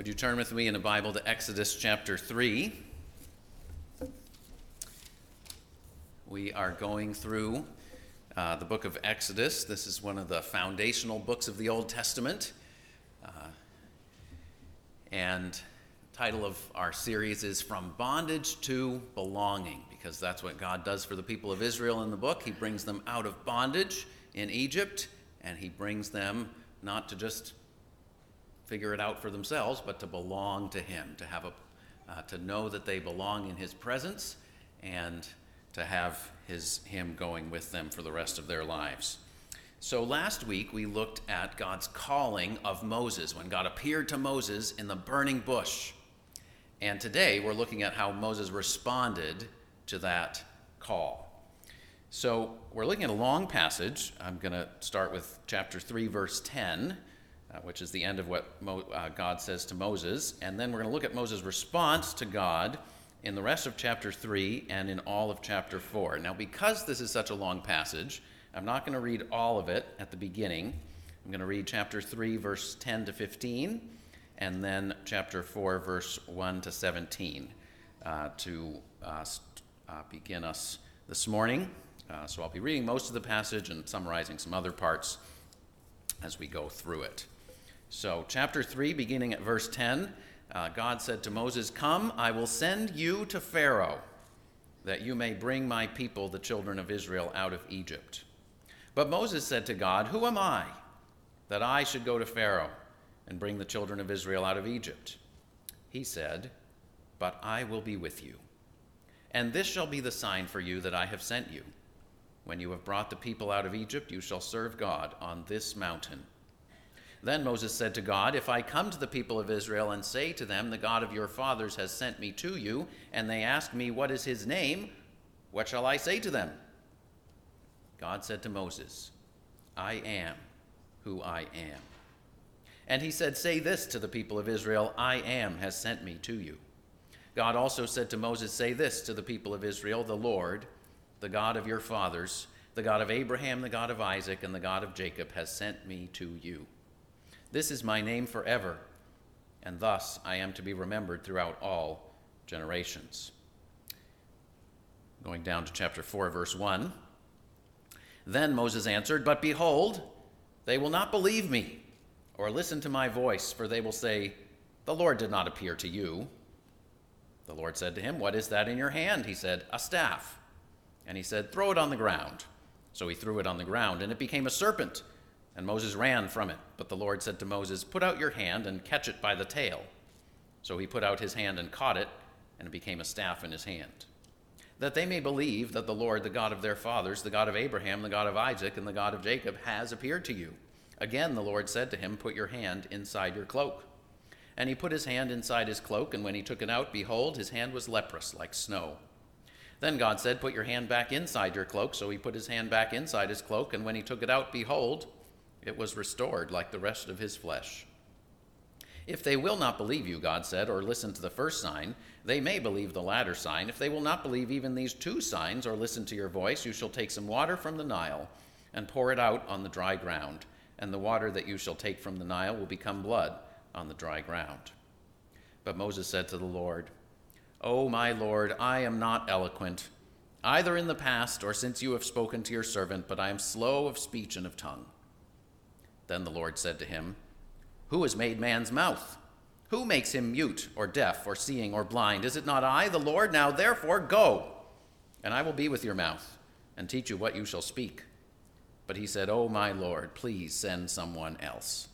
Would you turn with me in the Bible to Exodus chapter 3? We are going through uh, the book of Exodus. This is one of the foundational books of the Old Testament. Uh, and the title of our series is From Bondage to Belonging, because that's what God does for the people of Israel in the book. He brings them out of bondage in Egypt, and He brings them not to just figure it out for themselves, but to belong to Him, to have a, uh, to know that they belong in His presence, and to have his, him going with them for the rest of their lives. So last week we looked at God's calling of Moses when God appeared to Moses in the burning bush. And today we're looking at how Moses responded to that call. So we're looking at a long passage. I'm going to start with chapter 3, verse 10, uh, which is the end of what Mo- uh, God says to Moses. And then we're going to look at Moses' response to God in the rest of chapter 3 and in all of chapter 4. Now, because this is such a long passage, I'm not going to read all of it at the beginning. I'm going to read chapter 3, verse 10 to 15, and then chapter 4, verse 1 to 17 uh, to uh, uh, begin us this morning. Uh, so I'll be reading most of the passage and summarizing some other parts as we go through it. So, chapter 3, beginning at verse 10 uh, God said to Moses, Come, I will send you to Pharaoh, that you may bring my people, the children of Israel, out of Egypt. But Moses said to God, Who am I, that I should go to Pharaoh and bring the children of Israel out of Egypt? He said, But I will be with you. And this shall be the sign for you that I have sent you. When you have brought the people out of Egypt, you shall serve God on this mountain. Then Moses said to God, If I come to the people of Israel and say to them, The God of your fathers has sent me to you, and they ask me, What is his name? What shall I say to them? God said to Moses, I am who I am. And he said, Say this to the people of Israel I am has sent me to you. God also said to Moses, Say this to the people of Israel The Lord, the God of your fathers, the God of Abraham, the God of Isaac, and the God of Jacob, has sent me to you. This is my name forever, and thus I am to be remembered throughout all generations. Going down to chapter 4, verse 1. Then Moses answered, But behold, they will not believe me or listen to my voice, for they will say, The Lord did not appear to you. The Lord said to him, What is that in your hand? He said, A staff. And he said, Throw it on the ground. So he threw it on the ground, and it became a serpent and Moses ran from it. But the Lord said to Moses, Put out your hand and catch it by the tail. So he put out his hand and caught it, and it became a staff in his hand. That they may believe that the Lord, the God of their fathers, the God of Abraham, the God of Isaac, and the God of Jacob, has appeared to you. Again, the Lord said to him, Put your hand inside your cloak. And he put his hand inside his cloak, and when he took it out, behold, his hand was leprous, like snow. Then God said, Put your hand back inside your cloak. So he put his hand back inside his cloak, and when he took it out, behold, it was restored like the rest of his flesh. If they will not believe you, God said, or listen to the first sign, they may believe the latter sign. If they will not believe even these two signs or listen to your voice, you shall take some water from the Nile and pour it out on the dry ground, and the water that you shall take from the Nile will become blood on the dry ground. But Moses said to the Lord, O my Lord, I am not eloquent, either in the past or since you have spoken to your servant, but I am slow of speech and of tongue. Then the Lord said to him, Who has made man's mouth? Who makes him mute or deaf or seeing or blind? Is it not I, the Lord? Now therefore go, and I will be with your mouth and teach you what you shall speak. But he said, Oh, my Lord, please send someone else.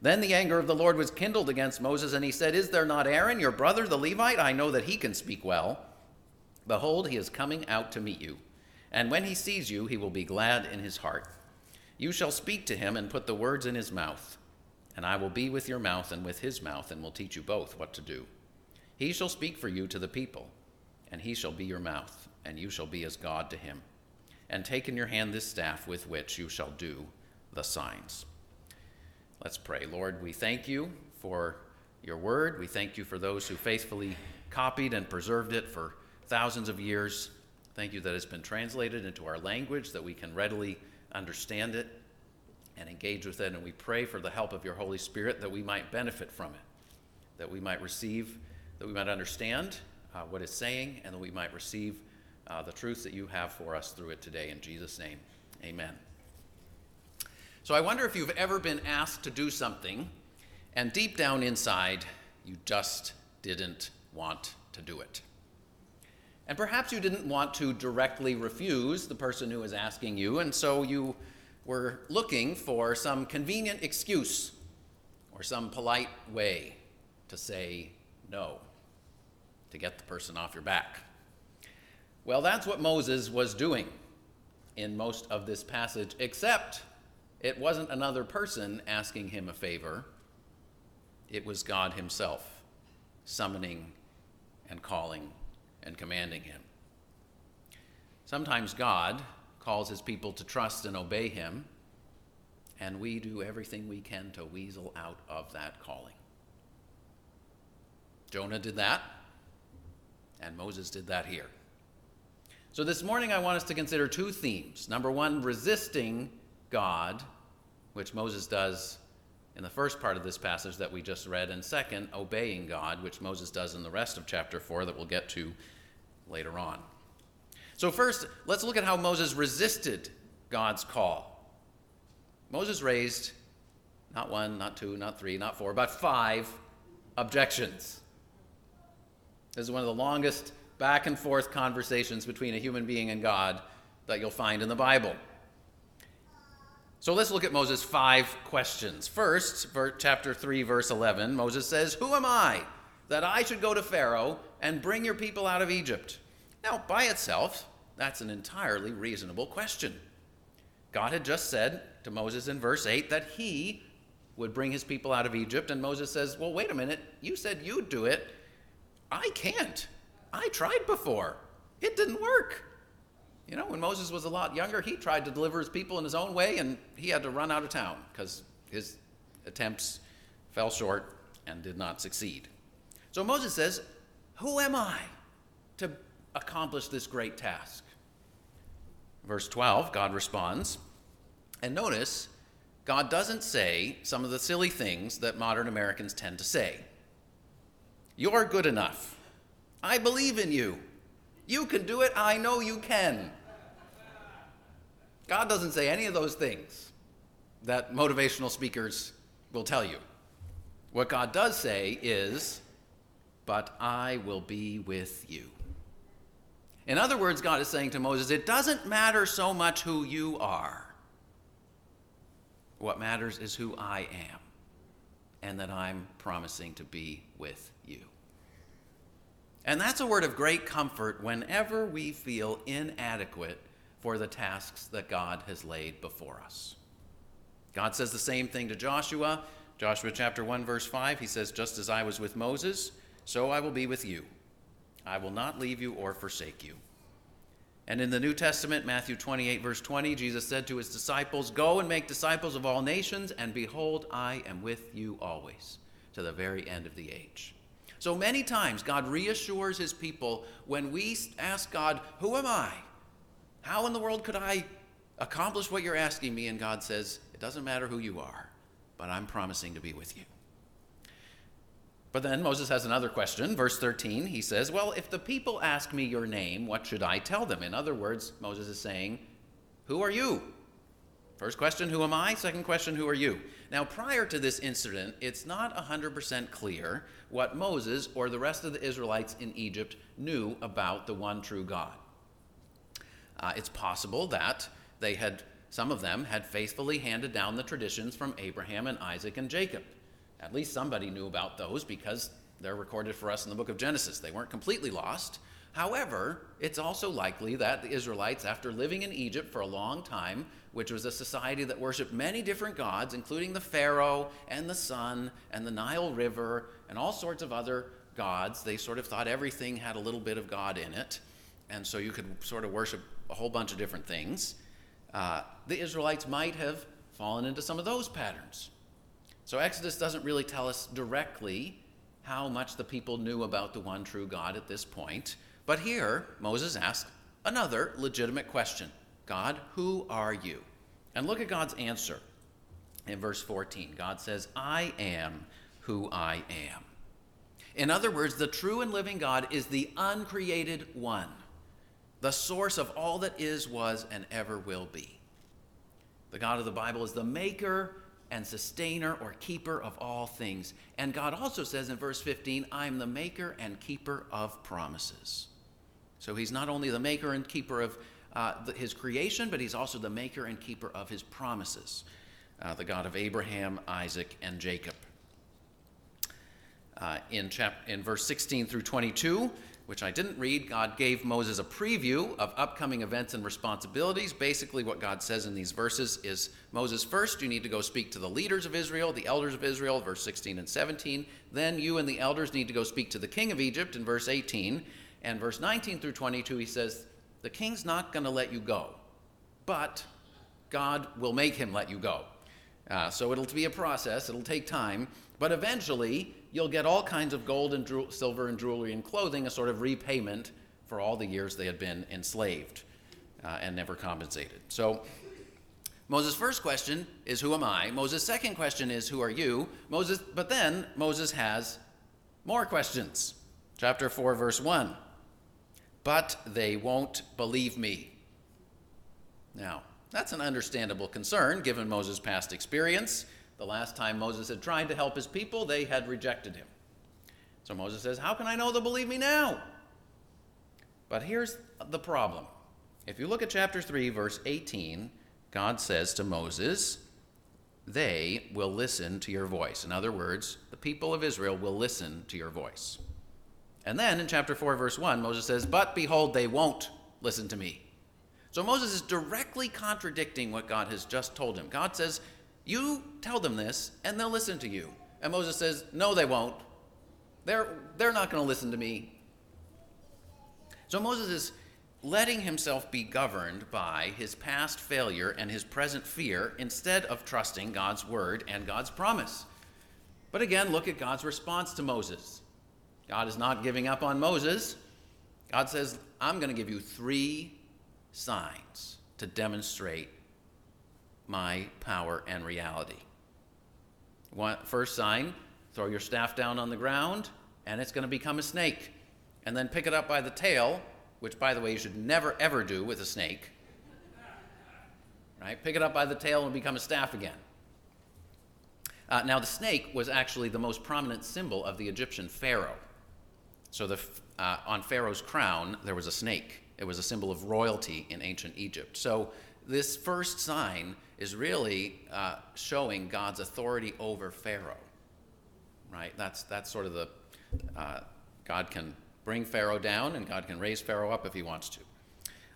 Then the anger of the Lord was kindled against Moses, and he said, Is there not Aaron, your brother, the Levite? I know that he can speak well. Behold, he is coming out to meet you. And when he sees you, he will be glad in his heart. You shall speak to him and put the words in his mouth. And I will be with your mouth and with his mouth, and will teach you both what to do. He shall speak for you to the people, and he shall be your mouth, and you shall be as God to him. And take in your hand this staff with which you shall do the signs. Let's pray. Lord, we thank you for your word. We thank you for those who faithfully copied and preserved it for thousands of years. Thank you that it's been translated into our language, that we can readily understand it, and engage with it. And we pray for the help of your Holy Spirit that we might benefit from it. that we might receive, that we might understand uh, what it's saying, and that we might receive uh, the truth that you have for us through it today. In Jesus' name, amen. So I wonder if you've ever been asked to do something, and deep down inside, you just didn't want to do it. And perhaps you didn't want to directly refuse the person who was asking you, and so you were looking for some convenient excuse or some polite way to say no, to get the person off your back. Well, that's what Moses was doing in most of this passage, except it wasn't another person asking him a favor, it was God Himself summoning and calling and commanding him. Sometimes God calls his people to trust and obey him, and we do everything we can to weasel out of that calling. Jonah did that, and Moses did that here. So this morning I want us to consider two themes. Number one, resisting God, which Moses does in the first part of this passage that we just read, and second, obeying God, which Moses does in the rest of chapter 4 that we'll get to later on. So, first, let's look at how Moses resisted God's call. Moses raised not one, not two, not three, not four, but five objections. This is one of the longest back and forth conversations between a human being and God that you'll find in the Bible. So let's look at Moses' five questions. First, chapter 3, verse 11, Moses says, Who am I that I should go to Pharaoh and bring your people out of Egypt? Now, by itself, that's an entirely reasonable question. God had just said to Moses in verse 8 that he would bring his people out of Egypt, and Moses says, Well, wait a minute, you said you'd do it. I can't. I tried before, it didn't work. You know, when Moses was a lot younger, he tried to deliver his people in his own way, and he had to run out of town because his attempts fell short and did not succeed. So Moses says, Who am I to accomplish this great task? Verse 12, God responds, and notice, God doesn't say some of the silly things that modern Americans tend to say. You're good enough. I believe in you. You can do it. I know you can. God doesn't say any of those things that motivational speakers will tell you. What God does say is, But I will be with you. In other words, God is saying to Moses, It doesn't matter so much who you are. What matters is who I am, and that I'm promising to be with you. And that's a word of great comfort whenever we feel inadequate for the tasks that God has laid before us. God says the same thing to Joshua. Joshua chapter 1 verse 5, he says, "Just as I was with Moses, so I will be with you. I will not leave you or forsake you." And in the New Testament, Matthew 28 verse 20, Jesus said to his disciples, "Go and make disciples of all nations, and behold, I am with you always to the very end of the age." So many times God reassures his people when we ask God, "Who am I?" How in the world could I accomplish what you're asking me? And God says, It doesn't matter who you are, but I'm promising to be with you. But then Moses has another question. Verse 13, he says, Well, if the people ask me your name, what should I tell them? In other words, Moses is saying, Who are you? First question, who am I? Second question, who are you? Now, prior to this incident, it's not 100% clear what Moses or the rest of the Israelites in Egypt knew about the one true God. Uh, it's possible that they had, some of them had faithfully handed down the traditions from Abraham and Isaac and Jacob. At least somebody knew about those because they're recorded for us in the book of Genesis. They weren't completely lost. However, it's also likely that the Israelites, after living in Egypt for a long time, which was a society that worshiped many different gods, including the Pharaoh and the sun and the Nile River and all sorts of other gods, they sort of thought everything had a little bit of God in it. And so you could sort of worship a whole bunch of different things. Uh, the Israelites might have fallen into some of those patterns. So Exodus doesn't really tell us directly how much the people knew about the one true God at this point. But here, Moses asks another legitimate question God, who are you? And look at God's answer in verse 14. God says, I am who I am. In other words, the true and living God is the uncreated one, the source of all that is, was, and ever will be. The God of the Bible is the maker and sustainer or keeper of all things. And God also says in verse 15, I am the maker and keeper of promises. So he's not only the maker and keeper of uh, the, his creation, but he's also the maker and keeper of his promises, uh, the God of Abraham, Isaac, and Jacob. Uh, in, chap- in verse 16 through 22, which I didn't read, God gave Moses a preview of upcoming events and responsibilities. Basically, what God says in these verses is Moses, first, you need to go speak to the leaders of Israel, the elders of Israel, verse 16 and 17. Then you and the elders need to go speak to the king of Egypt, in verse 18. And verse 19 through 22, he says, The king's not going to let you go, but God will make him let you go. Uh, so it'll be a process, it'll take time, but eventually you'll get all kinds of gold and dru- silver and jewelry and clothing, a sort of repayment for all the years they had been enslaved uh, and never compensated. So Moses' first question is, Who am I? Moses' second question is, Who are you? Moses, but then Moses has more questions. Chapter 4, verse 1. But they won't believe me. Now, that's an understandable concern given Moses' past experience. The last time Moses had tried to help his people, they had rejected him. So Moses says, How can I know they'll believe me now? But here's the problem. If you look at chapter 3, verse 18, God says to Moses, They will listen to your voice. In other words, the people of Israel will listen to your voice. And then in chapter 4, verse 1, Moses says, But behold, they won't listen to me. So Moses is directly contradicting what God has just told him. God says, You tell them this, and they'll listen to you. And Moses says, No, they won't. They're, they're not going to listen to me. So Moses is letting himself be governed by his past failure and his present fear instead of trusting God's word and God's promise. But again, look at God's response to Moses. God is not giving up on Moses. God says, I'm going to give you three signs to demonstrate my power and reality. First sign throw your staff down on the ground, and it's going to become a snake. And then pick it up by the tail, which, by the way, you should never ever do with a snake. Right? Pick it up by the tail and become a staff again. Uh, now, the snake was actually the most prominent symbol of the Egyptian pharaoh. So, the, uh, on Pharaoh's crown, there was a snake. It was a symbol of royalty in ancient Egypt. So, this first sign is really uh, showing God's authority over Pharaoh. Right? That's, that's sort of the. Uh, God can bring Pharaoh down, and God can raise Pharaoh up if he wants to.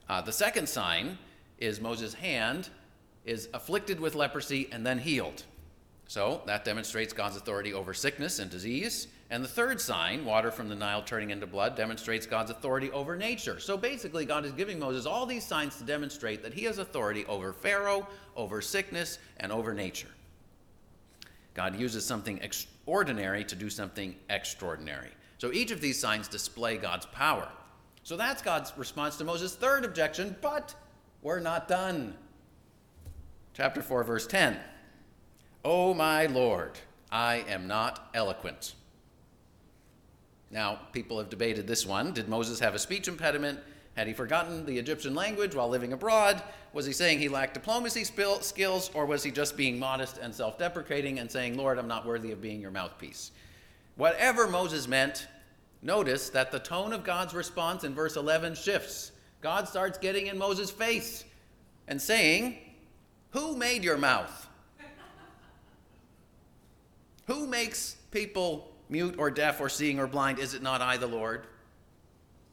Uh, the second sign is Moses' hand is afflicted with leprosy and then healed. So that demonstrates God's authority over sickness and disease. And the third sign, water from the Nile turning into blood, demonstrates God's authority over nature. So basically, God is giving Moses all these signs to demonstrate that he has authority over Pharaoh, over sickness, and over nature. God uses something extraordinary to do something extraordinary. So each of these signs display God's power. So that's God's response to Moses' third objection, but we're not done. Chapter 4, verse 10. Oh, my Lord, I am not eloquent. Now, people have debated this one. Did Moses have a speech impediment? Had he forgotten the Egyptian language while living abroad? Was he saying he lacked diplomacy skills, or was he just being modest and self deprecating and saying, Lord, I'm not worthy of being your mouthpiece? Whatever Moses meant, notice that the tone of God's response in verse 11 shifts. God starts getting in Moses' face and saying, Who made your mouth? Who makes people mute or deaf or seeing or blind? Is it not I, the Lord?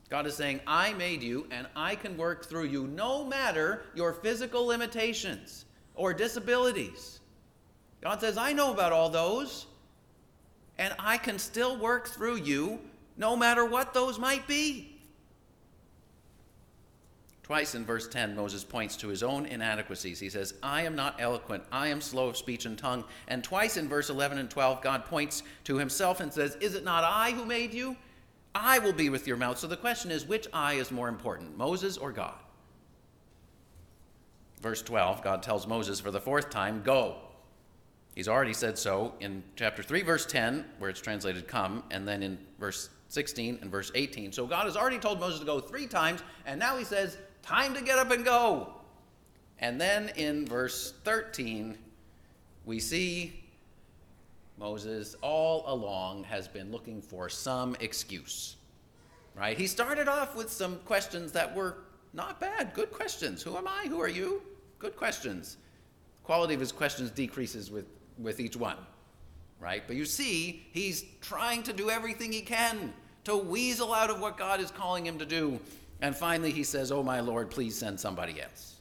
God is saying, I made you and I can work through you no matter your physical limitations or disabilities. God says, I know about all those and I can still work through you no matter what those might be. Twice in verse 10, Moses points to his own inadequacies. He says, I am not eloquent, I am slow of speech and tongue. And twice in verse 11 and 12, God points to himself and says, Is it not I who made you? I will be with your mouth. So the question is, which I is more important, Moses or God? Verse 12, God tells Moses for the fourth time, Go. He's already said so in chapter 3, verse 10, where it's translated come, and then in verse 16 and verse 18. So God has already told Moses to go three times, and now he says, Time to get up and go. And then in verse 13, we see Moses all along has been looking for some excuse. Right? He started off with some questions that were not bad, good questions. Who am I? Who are you? Good questions. Quality of his questions decreases with, with each one. Right? But you see, he's trying to do everything he can to weasel out of what God is calling him to do. And finally, he says, Oh, my Lord, please send somebody else.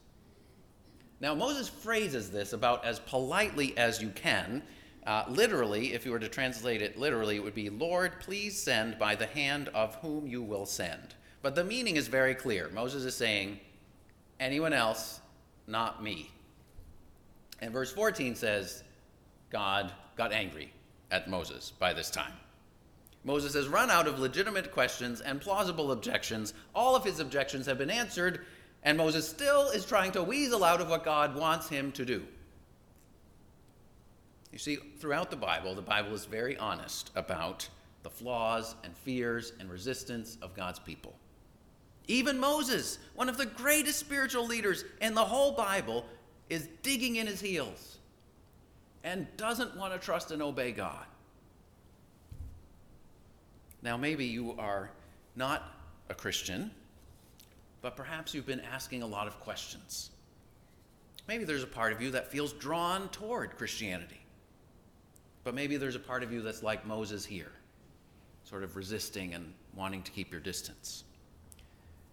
Now, Moses phrases this about as politely as you can. Uh, literally, if you were to translate it literally, it would be, Lord, please send by the hand of whom you will send. But the meaning is very clear. Moses is saying, anyone else, not me. And verse 14 says, God got angry at Moses by this time. Moses has run out of legitimate questions and plausible objections. All of his objections have been answered, and Moses still is trying to weasel out of what God wants him to do. You see, throughout the Bible, the Bible is very honest about the flaws and fears and resistance of God's people. Even Moses, one of the greatest spiritual leaders in the whole Bible, is digging in his heels and doesn't want to trust and obey God. Now, maybe you are not a Christian, but perhaps you've been asking a lot of questions. Maybe there's a part of you that feels drawn toward Christianity, but maybe there's a part of you that's like Moses here, sort of resisting and wanting to keep your distance.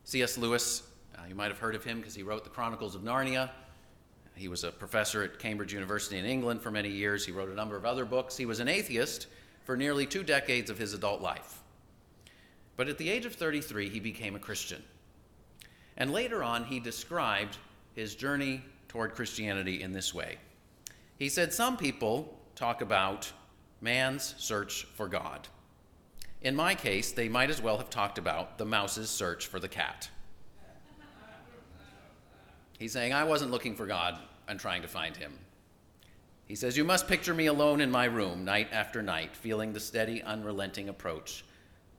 C.S. Lewis, uh, you might have heard of him because he wrote the Chronicles of Narnia. He was a professor at Cambridge University in England for many years. He wrote a number of other books. He was an atheist for nearly two decades of his adult life. But at the age of 33, he became a Christian. And later on, he described his journey toward Christianity in this way. He said, Some people talk about man's search for God. In my case, they might as well have talked about the mouse's search for the cat. He's saying, I wasn't looking for God and trying to find him. He says, You must picture me alone in my room, night after night, feeling the steady, unrelenting approach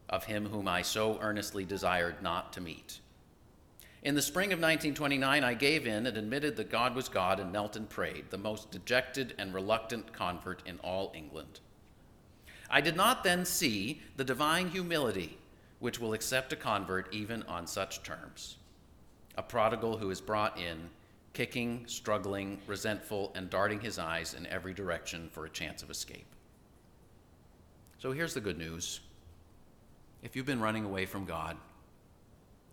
of him whom I so earnestly desired not to meet. In the spring of 1929, I gave in and admitted that God was God and knelt and prayed, the most dejected and reluctant convert in all England. I did not then see the divine humility which will accept a convert even on such terms. A prodigal who is brought in, kicking, struggling, resentful, and darting his eyes in every direction for a chance of escape. So here's the good news. If you've been running away from God,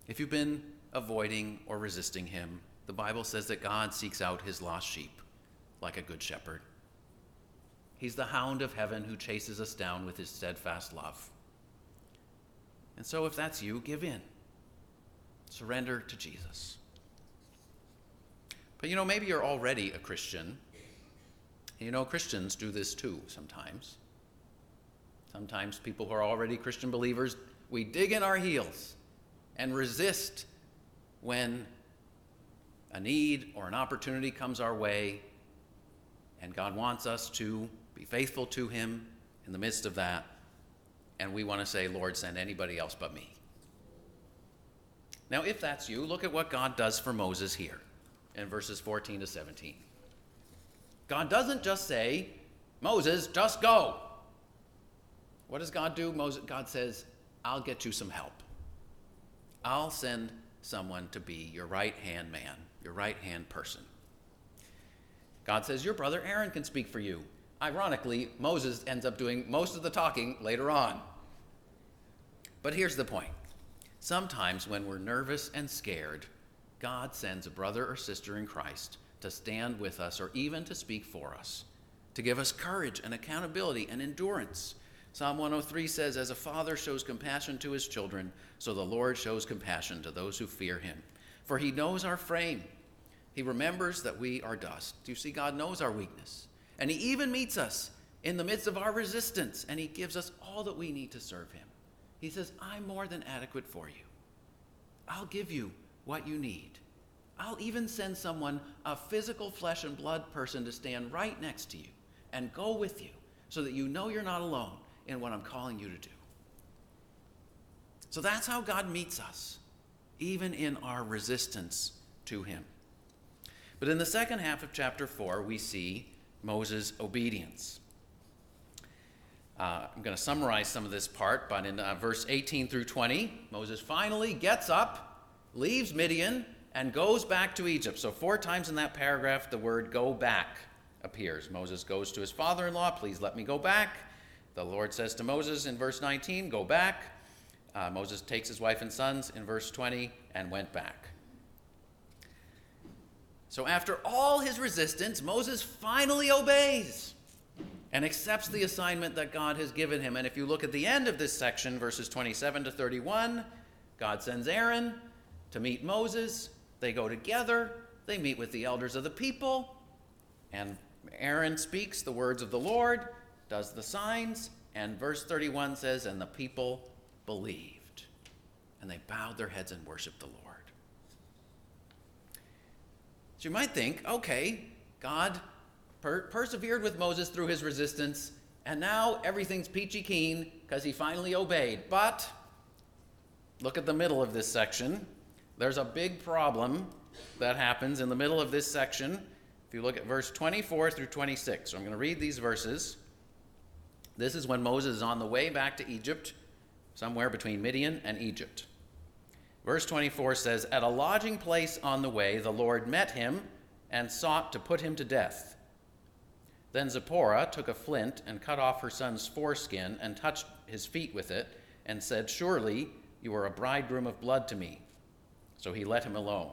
if you've been avoiding or resisting Him, the Bible says that God seeks out His lost sheep like a good shepherd. He's the hound of heaven who chases us down with his steadfast love. And so, if that's you, give in. Surrender to Jesus. But you know, maybe you're already a Christian. You know, Christians do this too sometimes. Sometimes people who are already Christian believers, we dig in our heels and resist when a need or an opportunity comes our way and God wants us to be faithful to Him in the midst of that. And we want to say, Lord, send anybody else but me. Now, if that's you, look at what God does for Moses here in verses 14 to 17. God doesn't just say, Moses, just go. What does God do? Moses, God says, I'll get you some help. I'll send someone to be your right hand man, your right hand person. God says, Your brother Aaron can speak for you. Ironically, Moses ends up doing most of the talking later on. But here's the point sometimes when we're nervous and scared, God sends a brother or sister in Christ to stand with us or even to speak for us, to give us courage and accountability and endurance. Psalm 103 says, As a father shows compassion to his children, so the Lord shows compassion to those who fear him. For he knows our frame. He remembers that we are dust. Do you see? God knows our weakness. And He even meets us in the midst of our resistance, and He gives us all that we need to serve Him. He says, I'm more than adequate for you. I'll give you what you need. I'll even send someone, a physical flesh and blood person, to stand right next to you and go with you so that you know you're not alone in what I'm calling you to do. So that's how God meets us, even in our resistance to Him. But in the second half of chapter 4, we see Moses' obedience. Uh, I'm going to summarize some of this part, but in uh, verse 18 through 20, Moses finally gets up, leaves Midian, and goes back to Egypt. So, four times in that paragraph, the word go back appears. Moses goes to his father in law, please let me go back. The Lord says to Moses in verse 19, go back. Uh, Moses takes his wife and sons in verse 20 and went back. So, after all his resistance, Moses finally obeys and accepts the assignment that God has given him. And if you look at the end of this section, verses 27 to 31, God sends Aaron to meet Moses. They go together, they meet with the elders of the people, and Aaron speaks the words of the Lord, does the signs, and verse 31 says, And the people believed, and they bowed their heads and worshiped the Lord. So you might think, okay, God per- persevered with Moses through his resistance, and now everything's peachy keen because he finally obeyed. But look at the middle of this section. There's a big problem that happens in the middle of this section. If you look at verse 24 through 26, so I'm going to read these verses. This is when Moses is on the way back to Egypt, somewhere between Midian and Egypt. Verse 24 says, At a lodging place on the way, the Lord met him and sought to put him to death. Then Zipporah took a flint and cut off her son's foreskin and touched his feet with it and said, Surely you are a bridegroom of blood to me. So he let him alone.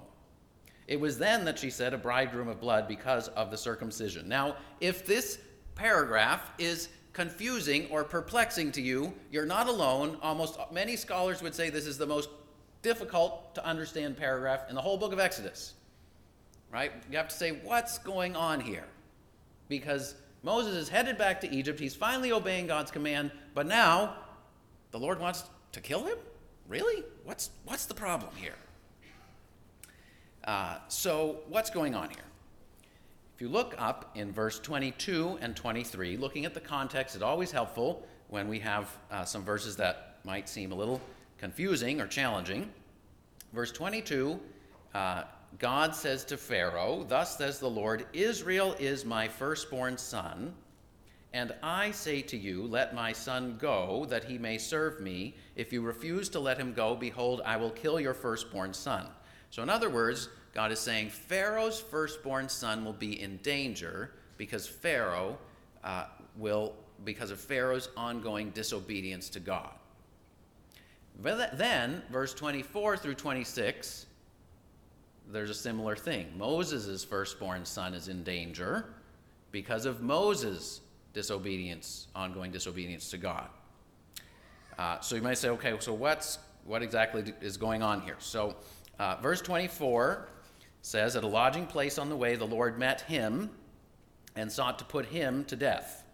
It was then that she said, A bridegroom of blood because of the circumcision. Now, if this paragraph is confusing or perplexing to you, you're not alone. Almost many scholars would say this is the most difficult to understand paragraph in the whole book of Exodus. Right? You have to say, What's going on here? because Moses is headed back to Egypt. He's finally obeying God's command, but now the Lord wants to kill him? Really? What's, what's the problem here? Uh, so, what's going on here? If you look up in verse 22 and 23, looking at the context is always helpful when we have uh, some verses that might seem a little confusing or challenging. Verse 22 uh, God says to Pharaoh, Thus says the Lord, Israel is my firstborn son. And I say to you, Let my son go, that he may serve me. If you refuse to let him go, behold, I will kill your firstborn son. So, in other words, God is saying Pharaoh's firstborn son will be in danger because Pharaoh uh, will, because of Pharaoh's ongoing disobedience to God. But then, verse 24 through 26 there's a similar thing. Moses' firstborn son is in danger because of Moses' disobedience, ongoing disobedience to God. Uh, so you might say, okay, so what's what exactly is going on here? So, uh, verse 24 says, At a lodging place on the way, the Lord met him and sought to put him to death.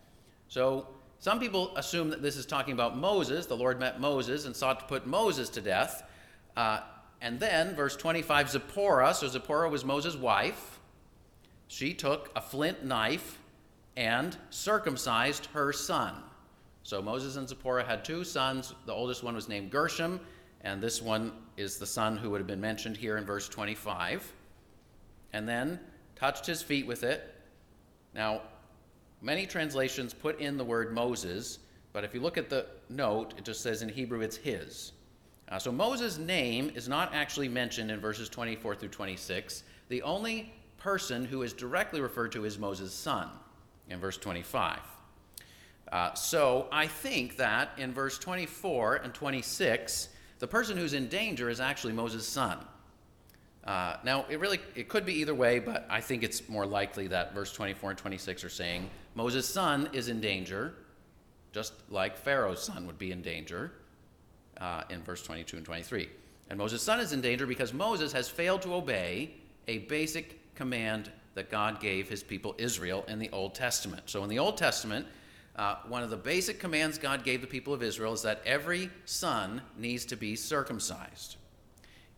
So, some people assume that this is talking about Moses. The Lord met Moses and sought to put Moses to death. Uh, and then, verse 25, Zipporah, so Zipporah was Moses' wife, she took a flint knife and circumcised her son. So Moses and Zipporah had two sons. The oldest one was named Gershom, and this one is the son who would have been mentioned here in verse 25. And then touched his feet with it. Now, many translations put in the word Moses, but if you look at the note, it just says in Hebrew it's his. Uh, so Moses' name is not actually mentioned in verses 24 through 26. The only person who is directly referred to is Moses' son in verse 25. Uh, so I think that in verse 24 and 26, the person who's in danger is actually Moses' son. Uh, now, it really it could be either way, but I think it's more likely that verse 24 and 26 are saying Moses' son is in danger, just like Pharaoh's son would be in danger uh, in verse 22 and 23. And Moses' son is in danger because Moses has failed to obey a basic command that God gave his people Israel in the Old Testament. So, in the Old Testament, uh, one of the basic commands God gave the people of Israel is that every son needs to be circumcised.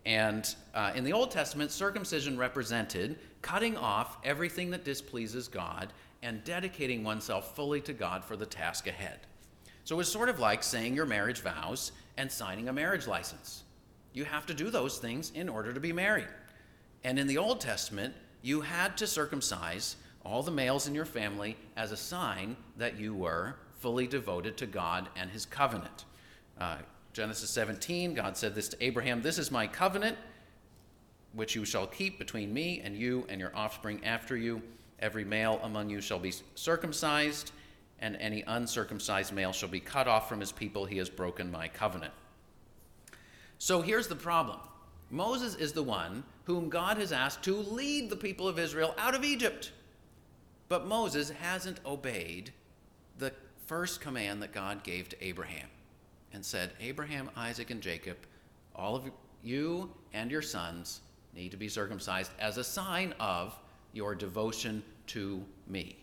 And uh, in the Old Testament, circumcision represented cutting off everything that displeases God and dedicating oneself fully to God for the task ahead. So it's sort of like saying your marriage vows and signing a marriage license. You have to do those things in order to be married. And in the Old Testament, you had to circumcise all the males in your family as a sign that you were fully devoted to God and his covenant. Uh, Genesis 17, God said this to Abraham This is my covenant, which you shall keep between me and you and your offspring after you. Every male among you shall be circumcised, and any uncircumcised male shall be cut off from his people. He has broken my covenant. So here's the problem Moses is the one whom God has asked to lead the people of Israel out of Egypt. But Moses hasn't obeyed the first command that God gave to Abraham and said, Abraham, Isaac, and Jacob, all of you and your sons need to be circumcised as a sign of your devotion to me.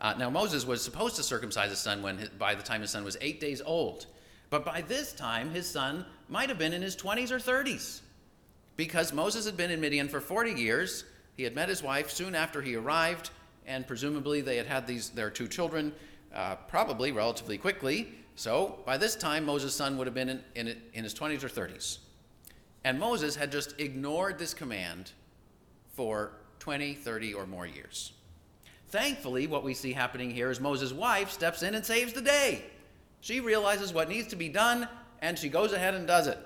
Uh, now, Moses was supposed to circumcise his son when, by the time his son was eight days old. But by this time, his son might have been in his 20s or 30s. Because Moses had been in Midian for 40 years, he had met his wife soon after he arrived, and presumably they had had these, their two children uh, probably relatively quickly. So by this time, Moses' son would have been in, in, in his 20s or 30s. And Moses had just ignored this command for 20, 30, or more years. Thankfully, what we see happening here is Moses' wife steps in and saves the day. She realizes what needs to be done, and she goes ahead and does it.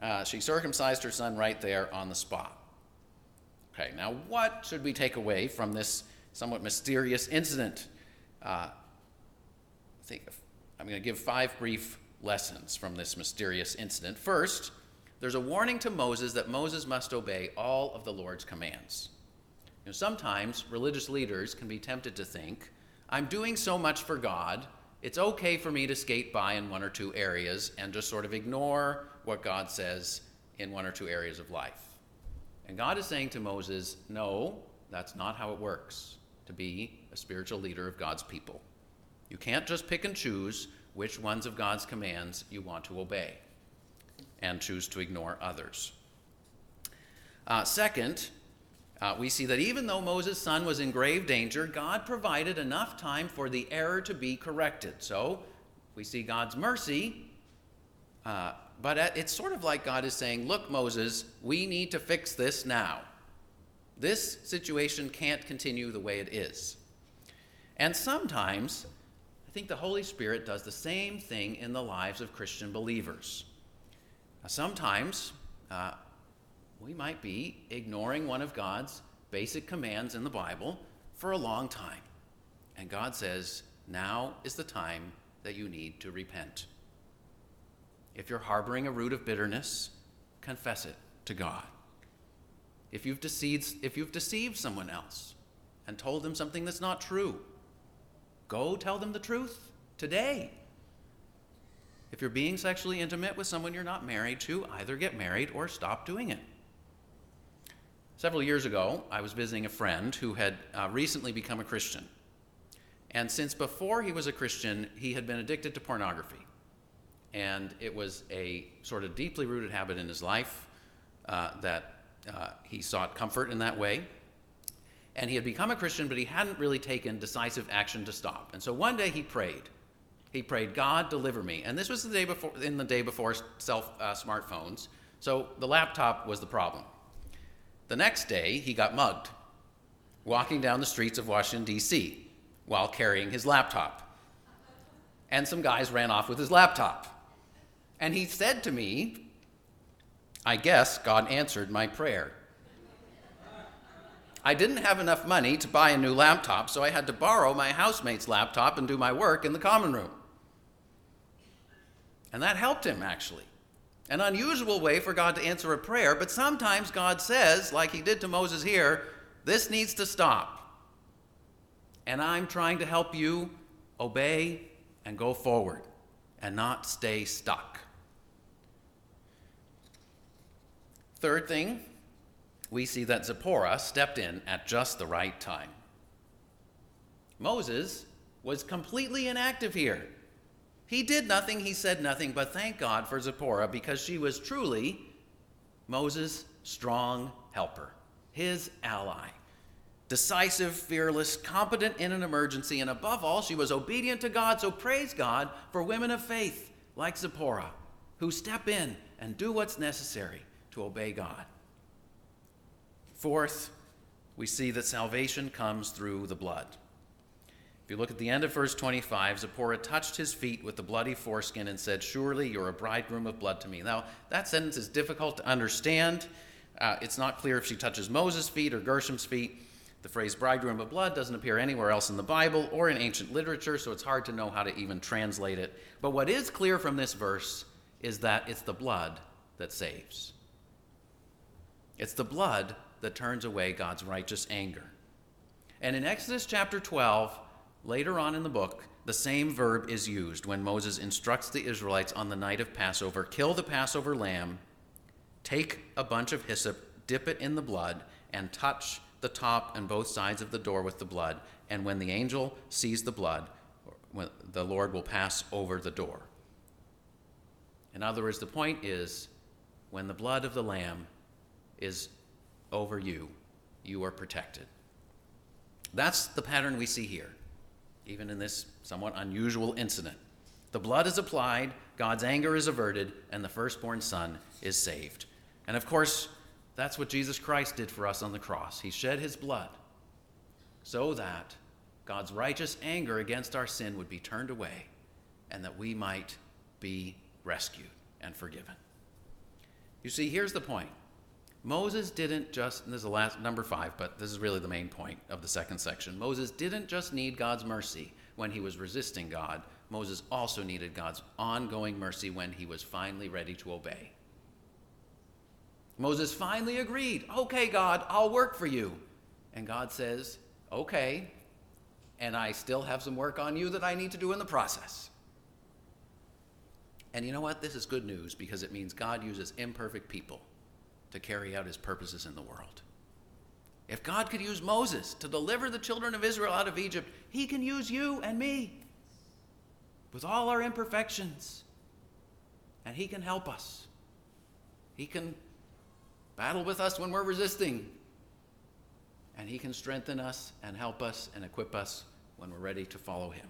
Uh, she circumcised her son right there on the spot. Okay, now what should we take away from this somewhat mysterious incident? Uh, I think I'm going to give five brief lessons from this mysterious incident. First, there's a warning to Moses that Moses must obey all of the Lord's commands. You know, sometimes religious leaders can be tempted to think, I'm doing so much for God, it's okay for me to skate by in one or two areas and just sort of ignore what God says in one or two areas of life. And God is saying to Moses, No, that's not how it works to be a spiritual leader of God's people. You can't just pick and choose which ones of God's commands you want to obey and choose to ignore others. Uh, second, uh, we see that even though Moses' son was in grave danger, God provided enough time for the error to be corrected. So we see God's mercy, uh, but it's sort of like God is saying, Look, Moses, we need to fix this now. This situation can't continue the way it is. And sometimes I think the Holy Spirit does the same thing in the lives of Christian believers. Now, sometimes uh, we might be ignoring one of God's basic commands in the Bible for a long time. And God says, now is the time that you need to repent. If you're harboring a root of bitterness, confess it to God. If you've deceived, if you've deceived someone else and told them something that's not true, Go tell them the truth today. If you're being sexually intimate with someone you're not married to, either get married or stop doing it. Several years ago, I was visiting a friend who had uh, recently become a Christian. And since before he was a Christian, he had been addicted to pornography. And it was a sort of deeply rooted habit in his life uh, that uh, he sought comfort in that way and he had become a Christian, but he hadn't really taken decisive action to stop. And so one day he prayed. He prayed, "God, deliver me." And this was the day before, in the day before self uh, smartphones. So the laptop was the problem. The next day he got mugged, walking down the streets of Washington D.C. while carrying his laptop. And some guys ran off with his laptop. And he said to me, "I guess God answered my prayer." I didn't have enough money to buy a new laptop, so I had to borrow my housemate's laptop and do my work in the common room. And that helped him, actually. An unusual way for God to answer a prayer, but sometimes God says, like he did to Moses here, this needs to stop. And I'm trying to help you obey and go forward and not stay stuck. Third thing, we see that Zipporah stepped in at just the right time. Moses was completely inactive here. He did nothing, he said nothing, but thank God for Zipporah because she was truly Moses' strong helper, his ally. decisive, fearless, competent in an emergency, and above all, she was obedient to God. So praise God for women of faith like Zipporah who step in and do what's necessary to obey God. Fourth, we see that salvation comes through the blood. If you look at the end of verse 25, Zipporah touched his feet with the bloody foreskin and said, Surely you're a bridegroom of blood to me. Now, that sentence is difficult to understand. Uh, it's not clear if she touches Moses' feet or Gershom's feet. The phrase bridegroom of blood doesn't appear anywhere else in the Bible or in ancient literature, so it's hard to know how to even translate it. But what is clear from this verse is that it's the blood that saves. It's the blood that turns away God's righteous anger. And in Exodus chapter 12, later on in the book, the same verb is used when Moses instructs the Israelites on the night of Passover kill the Passover lamb, take a bunch of hyssop, dip it in the blood, and touch the top and both sides of the door with the blood. And when the angel sees the blood, the Lord will pass over the door. In other words, the point is when the blood of the lamb is over you, you are protected. That's the pattern we see here, even in this somewhat unusual incident. The blood is applied, God's anger is averted, and the firstborn son is saved. And of course, that's what Jesus Christ did for us on the cross. He shed his blood so that God's righteous anger against our sin would be turned away and that we might be rescued and forgiven. You see, here's the point Moses didn't just, and this is the last number five, but this is really the main point of the second section. Moses didn't just need God's mercy when he was resisting God, Moses also needed God's ongoing mercy when he was finally ready to obey. Moses finally agreed, okay, God, I'll work for you. And God says, okay, and I still have some work on you that I need to do in the process. And you know what? This is good news because it means God uses imperfect people to carry out his purposes in the world. If God could use Moses to deliver the children of Israel out of Egypt, he can use you and me with all our imperfections. And he can help us. He can battle with us when we're resisting. And he can strengthen us and help us and equip us when we're ready to follow him.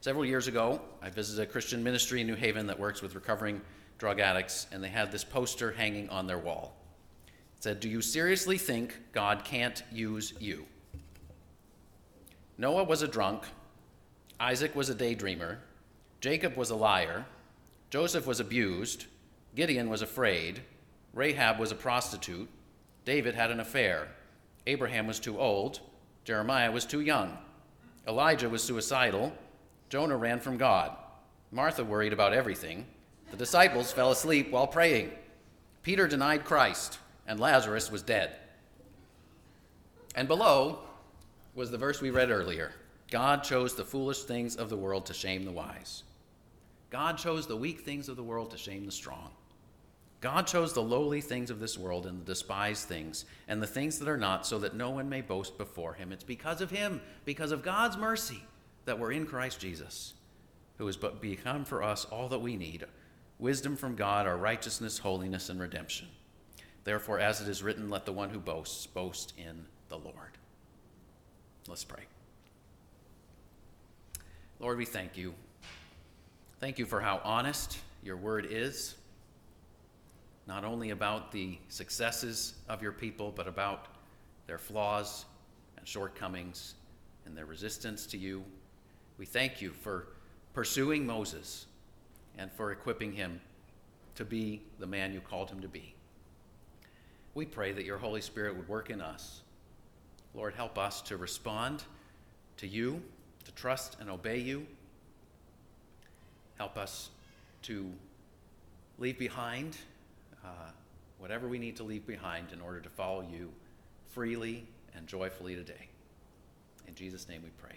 Several years ago, I visited a Christian ministry in New Haven that works with recovering drug addicts, and they had this poster hanging on their wall. It said, Do you seriously think God can't use you? Noah was a drunk, Isaac was a daydreamer, Jacob was a liar, Joseph was abused, Gideon was afraid, Rahab was a prostitute, David had an affair, Abraham was too old, Jeremiah was too young, Elijah was suicidal, Jonah ran from God, Martha worried about everything, the disciples fell asleep while praying. Peter denied Christ, and Lazarus was dead. And below was the verse we read earlier God chose the foolish things of the world to shame the wise. God chose the weak things of the world to shame the strong. God chose the lowly things of this world and the despised things and the things that are not, so that no one may boast before him. It's because of him, because of God's mercy, that we're in Christ Jesus, who has become for us all that we need wisdom from God, our righteousness, holiness, and redemption. Therefore, as it is written, let the one who boasts boast in the Lord. Let's pray. Lord, we thank you. Thank you for how honest your word is, not only about the successes of your people, but about their flaws and shortcomings and their resistance to you. We thank you for pursuing Moses and for equipping him to be the man you called him to be. We pray that your Holy Spirit would work in us. Lord, help us to respond to you, to trust and obey you. Help us to leave behind uh, whatever we need to leave behind in order to follow you freely and joyfully today. In Jesus' name we pray.